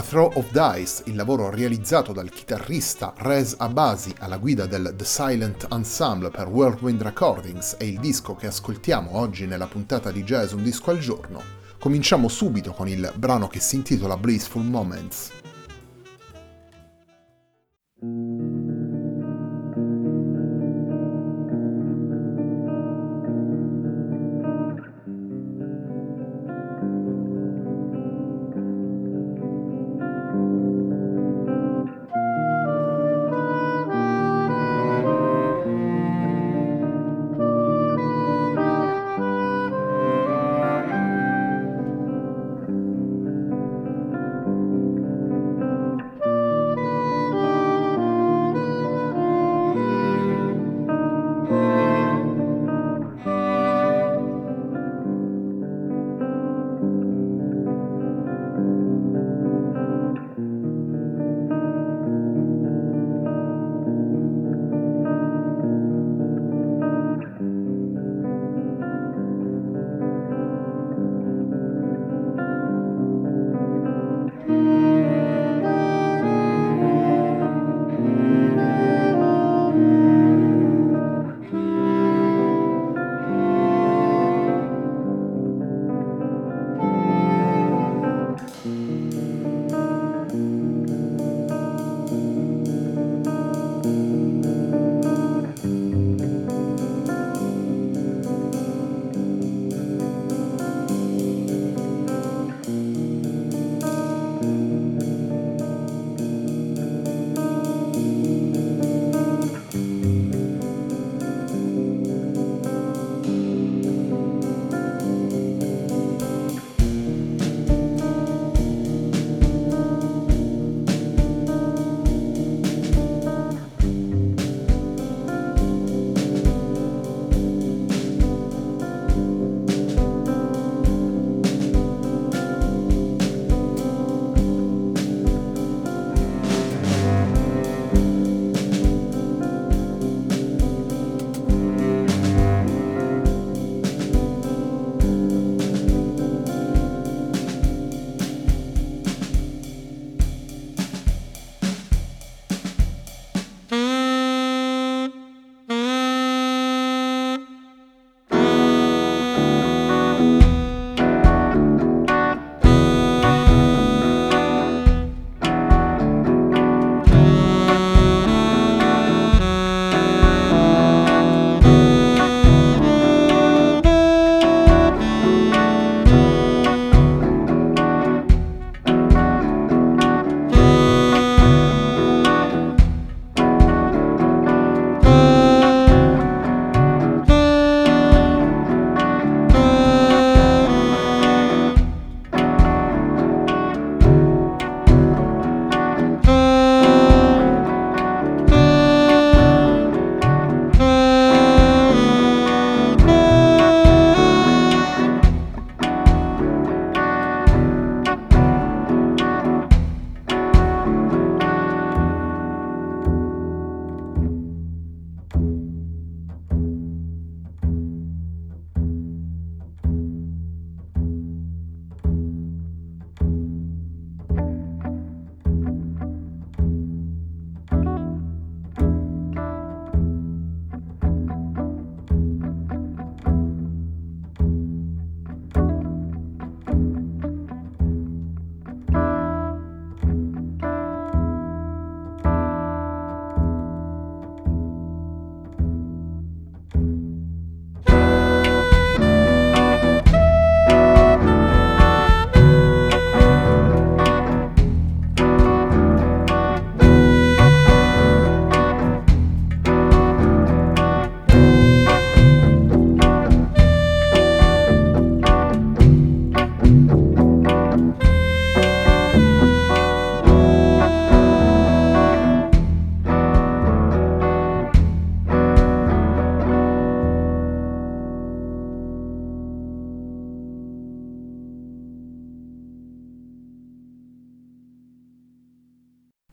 A Throw of Dice, il lavoro realizzato dal chitarrista Rez Abasi alla guida del The Silent Ensemble per Whirlwind Recordings, è il disco che ascoltiamo oggi nella puntata di Jazz Un disco al giorno. Cominciamo subito con il brano che si intitola Blissful Moments.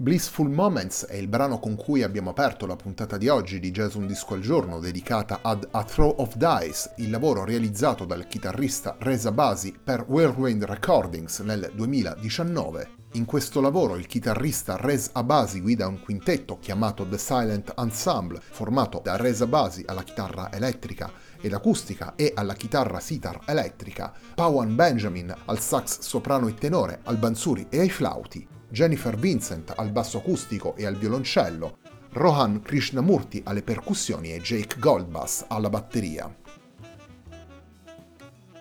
Blissful Moments è il brano con cui abbiamo aperto la puntata di oggi di Jazz Un Disco al Giorno dedicata ad A Throw of Dice, il lavoro realizzato dal chitarrista Reza Basi per Whirlwind Recordings nel 2019. In questo lavoro il chitarrista Rez Abasi guida un quintetto chiamato The Silent Ensemble, formato da Rez Abasi alla chitarra elettrica ed acustica e alla chitarra sitar elettrica, Pawan Benjamin al sax soprano e tenore, al bansuri e ai flauti, Jennifer Vincent al basso acustico e al violoncello, Rohan Krishnamurti alle percussioni e Jake Goldbass alla batteria.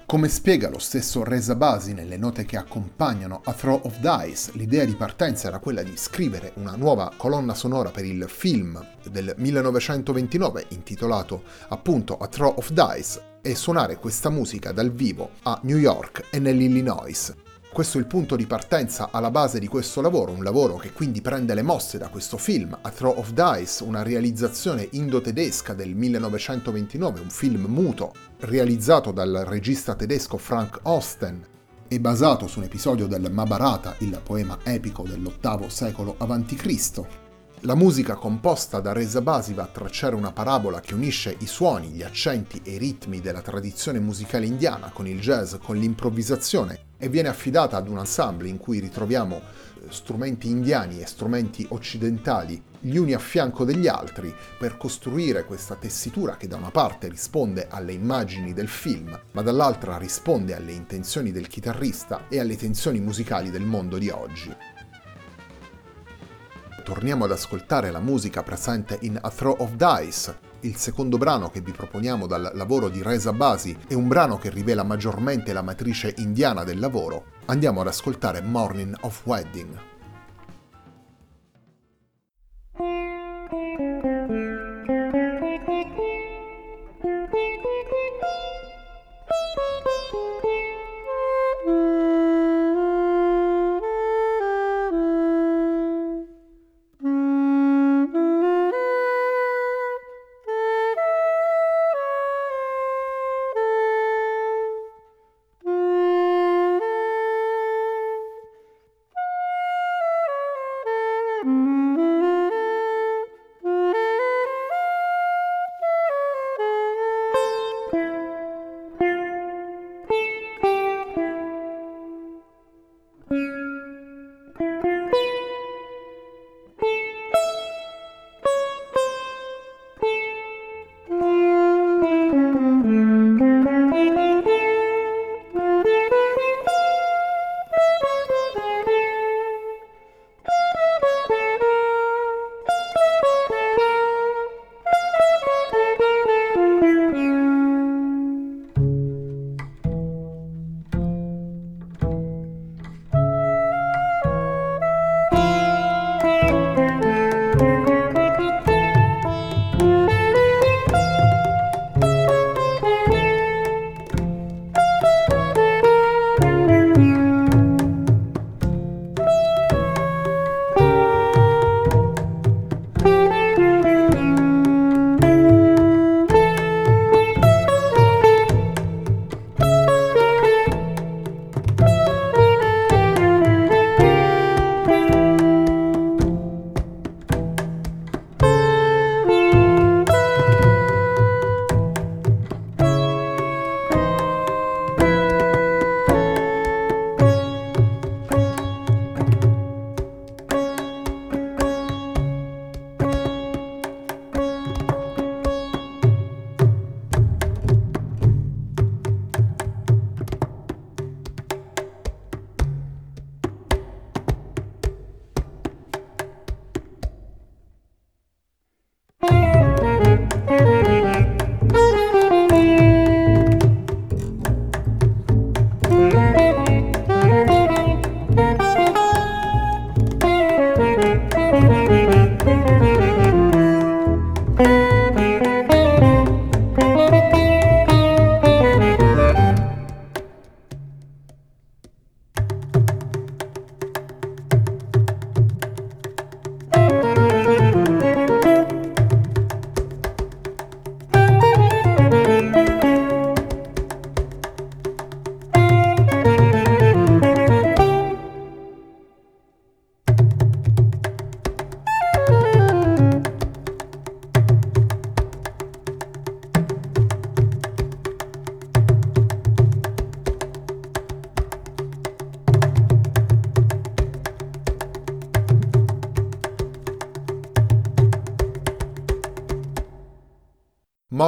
Come spiega lo stesso Reza Basi nelle note che accompagnano A Throw of Dice, l'idea di partenza era quella di scrivere una nuova colonna sonora per il film del 1929 intitolato appunto A Throw of Dice e suonare questa musica dal vivo a New York e nell'Illinois, questo è il punto di partenza alla base di questo lavoro, un lavoro che quindi prende le mosse da questo film, A Throw of Dice, una realizzazione indo-tedesca del 1929, un film muto, realizzato dal regista tedesco Frank Osten e basato su un episodio del Mahabharata, il poema epico dell'VIII secolo a.C. La musica composta da Reza Basi va a tracciare una parabola che unisce i suoni, gli accenti e i ritmi della tradizione musicale indiana con il jazz, con l'improvvisazione e viene affidata ad un ensemble in cui ritroviamo eh, strumenti indiani e strumenti occidentali gli uni a fianco degli altri per costruire questa tessitura che da una parte risponde alle immagini del film, ma dall'altra risponde alle intenzioni del chitarrista e alle tensioni musicali del mondo di oggi. Torniamo ad ascoltare la musica presente in A Throw of Dice, il secondo brano che vi proponiamo dal lavoro di Reza Basi è un brano che rivela maggiormente la matrice indiana del lavoro. Andiamo ad ascoltare Morning of Wedding.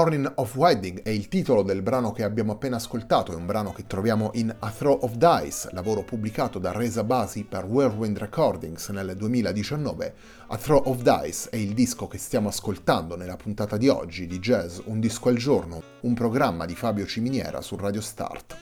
Morning of Wedding è il titolo del brano che abbiamo appena ascoltato, è un brano che troviamo in A Throw of Dice, lavoro pubblicato da Reza Basi per Whirlwind Recordings nel 2019. A Throw of Dice è il disco che stiamo ascoltando nella puntata di oggi di Jazz Un disco al giorno, un programma di Fabio Ciminiera su Radio Start.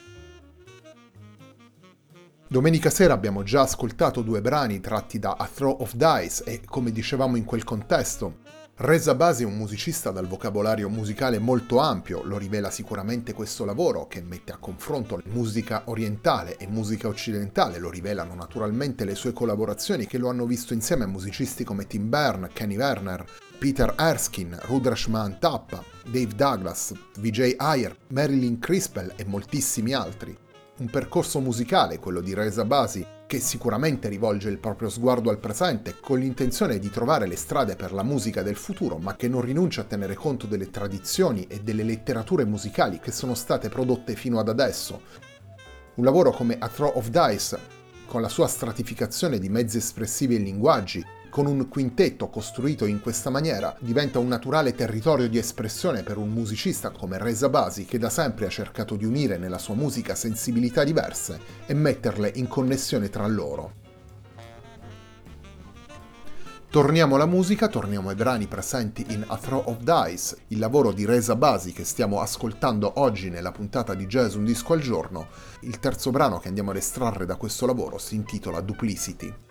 Domenica sera abbiamo già ascoltato due brani tratti da A Throw of Dice e, come dicevamo in quel contesto, Reza Basi è un musicista dal vocabolario musicale molto ampio, lo rivela sicuramente questo lavoro che mette a confronto musica orientale e musica occidentale, lo rivelano naturalmente le sue collaborazioni che lo hanno visto insieme a musicisti come Tim Byrne, Kenny Werner, Peter Erskine, Rudrashman Tappa, Dave Douglas, Vijay Ayer, Marilyn Crispell e moltissimi altri. Un percorso musicale, quello di Reza Basi, che sicuramente rivolge il proprio sguardo al presente con l'intenzione di trovare le strade per la musica del futuro, ma che non rinuncia a tenere conto delle tradizioni e delle letterature musicali che sono state prodotte fino ad adesso. Un lavoro come A Throw of Dice, con la sua stratificazione di mezzi espressivi e linguaggi, con un quintetto costruito in questa maniera diventa un naturale territorio di espressione per un musicista come Reza Basi che da sempre ha cercato di unire nella sua musica sensibilità diverse e metterle in connessione tra loro. Torniamo alla musica, torniamo ai brani presenti in A Throw of Dice, il lavoro di Reza Basi che stiamo ascoltando oggi nella puntata di Jazz Un disco al giorno. Il terzo brano che andiamo ad estrarre da questo lavoro si intitola Duplicity.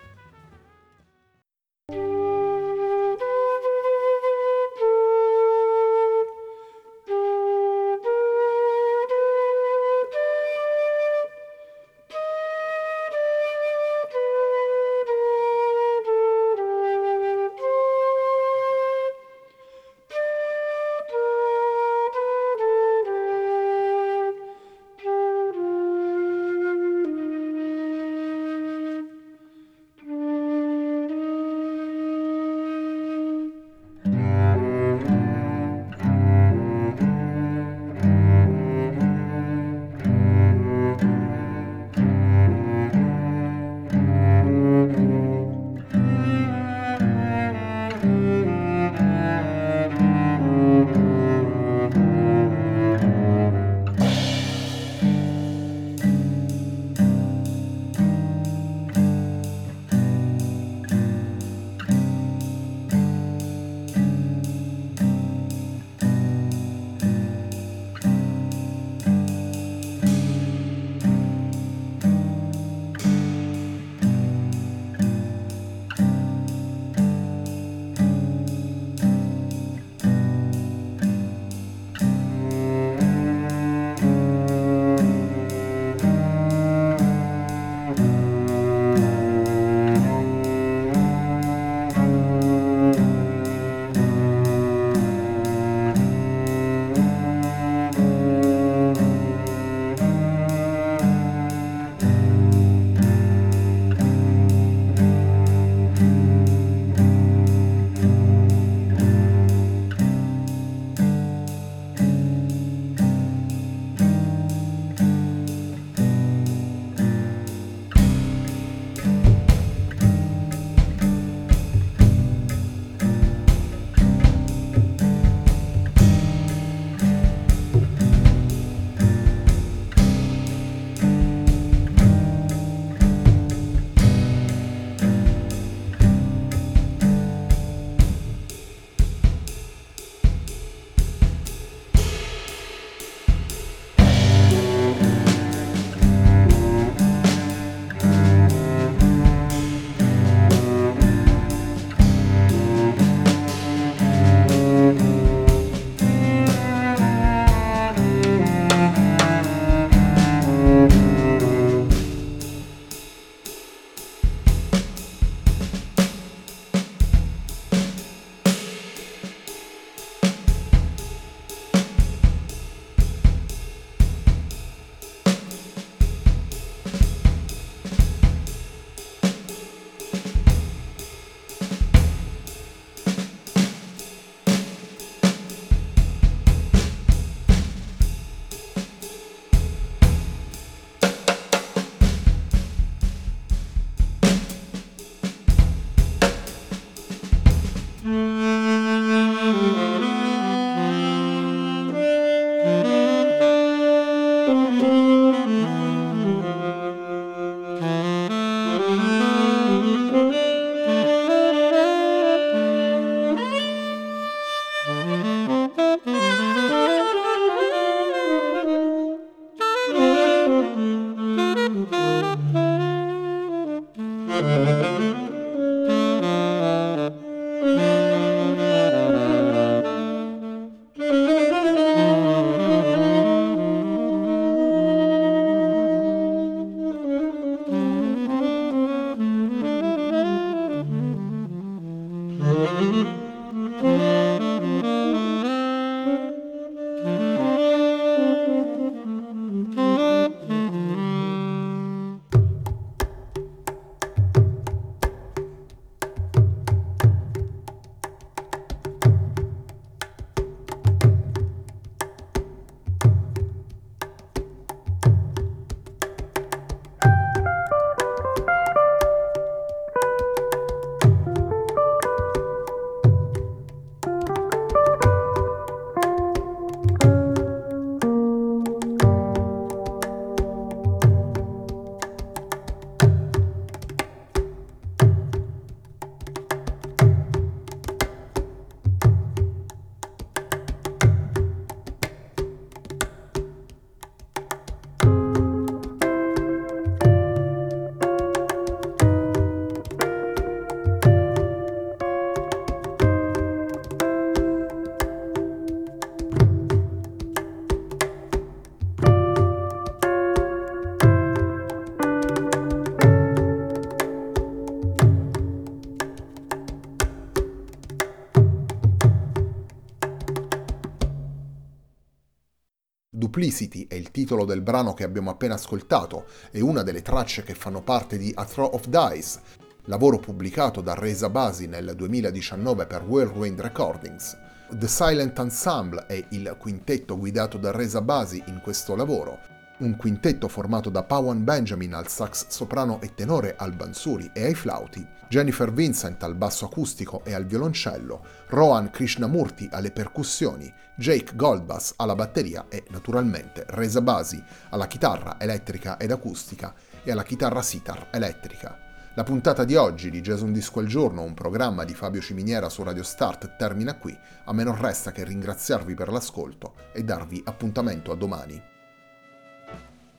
Duplicity è il titolo del brano che abbiamo appena ascoltato e una delle tracce che fanno parte di A Throw of Dice, lavoro pubblicato da Reza Basi nel 2019 per Whirlwind Recordings. The Silent Ensemble è il quintetto guidato da Reza Basi in questo lavoro, un quintetto formato da Pawan Benjamin al sax soprano e tenore al bansuri e ai flauti, Jennifer Vincent al basso acustico e al violoncello, Rohan Krishnamurti alle percussioni, Jake Goldbass alla batteria e naturalmente Reza Basi alla chitarra elettrica ed acustica e alla chitarra sitar elettrica. La puntata di oggi di Jason Disco al Giorno, un programma di Fabio Ciminiera su Radio Start, termina qui. A me non resta che ringraziarvi per l'ascolto e darvi appuntamento a domani.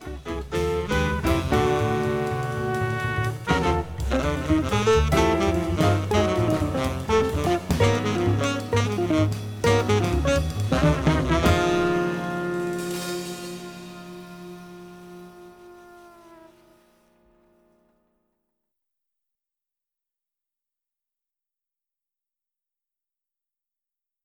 Música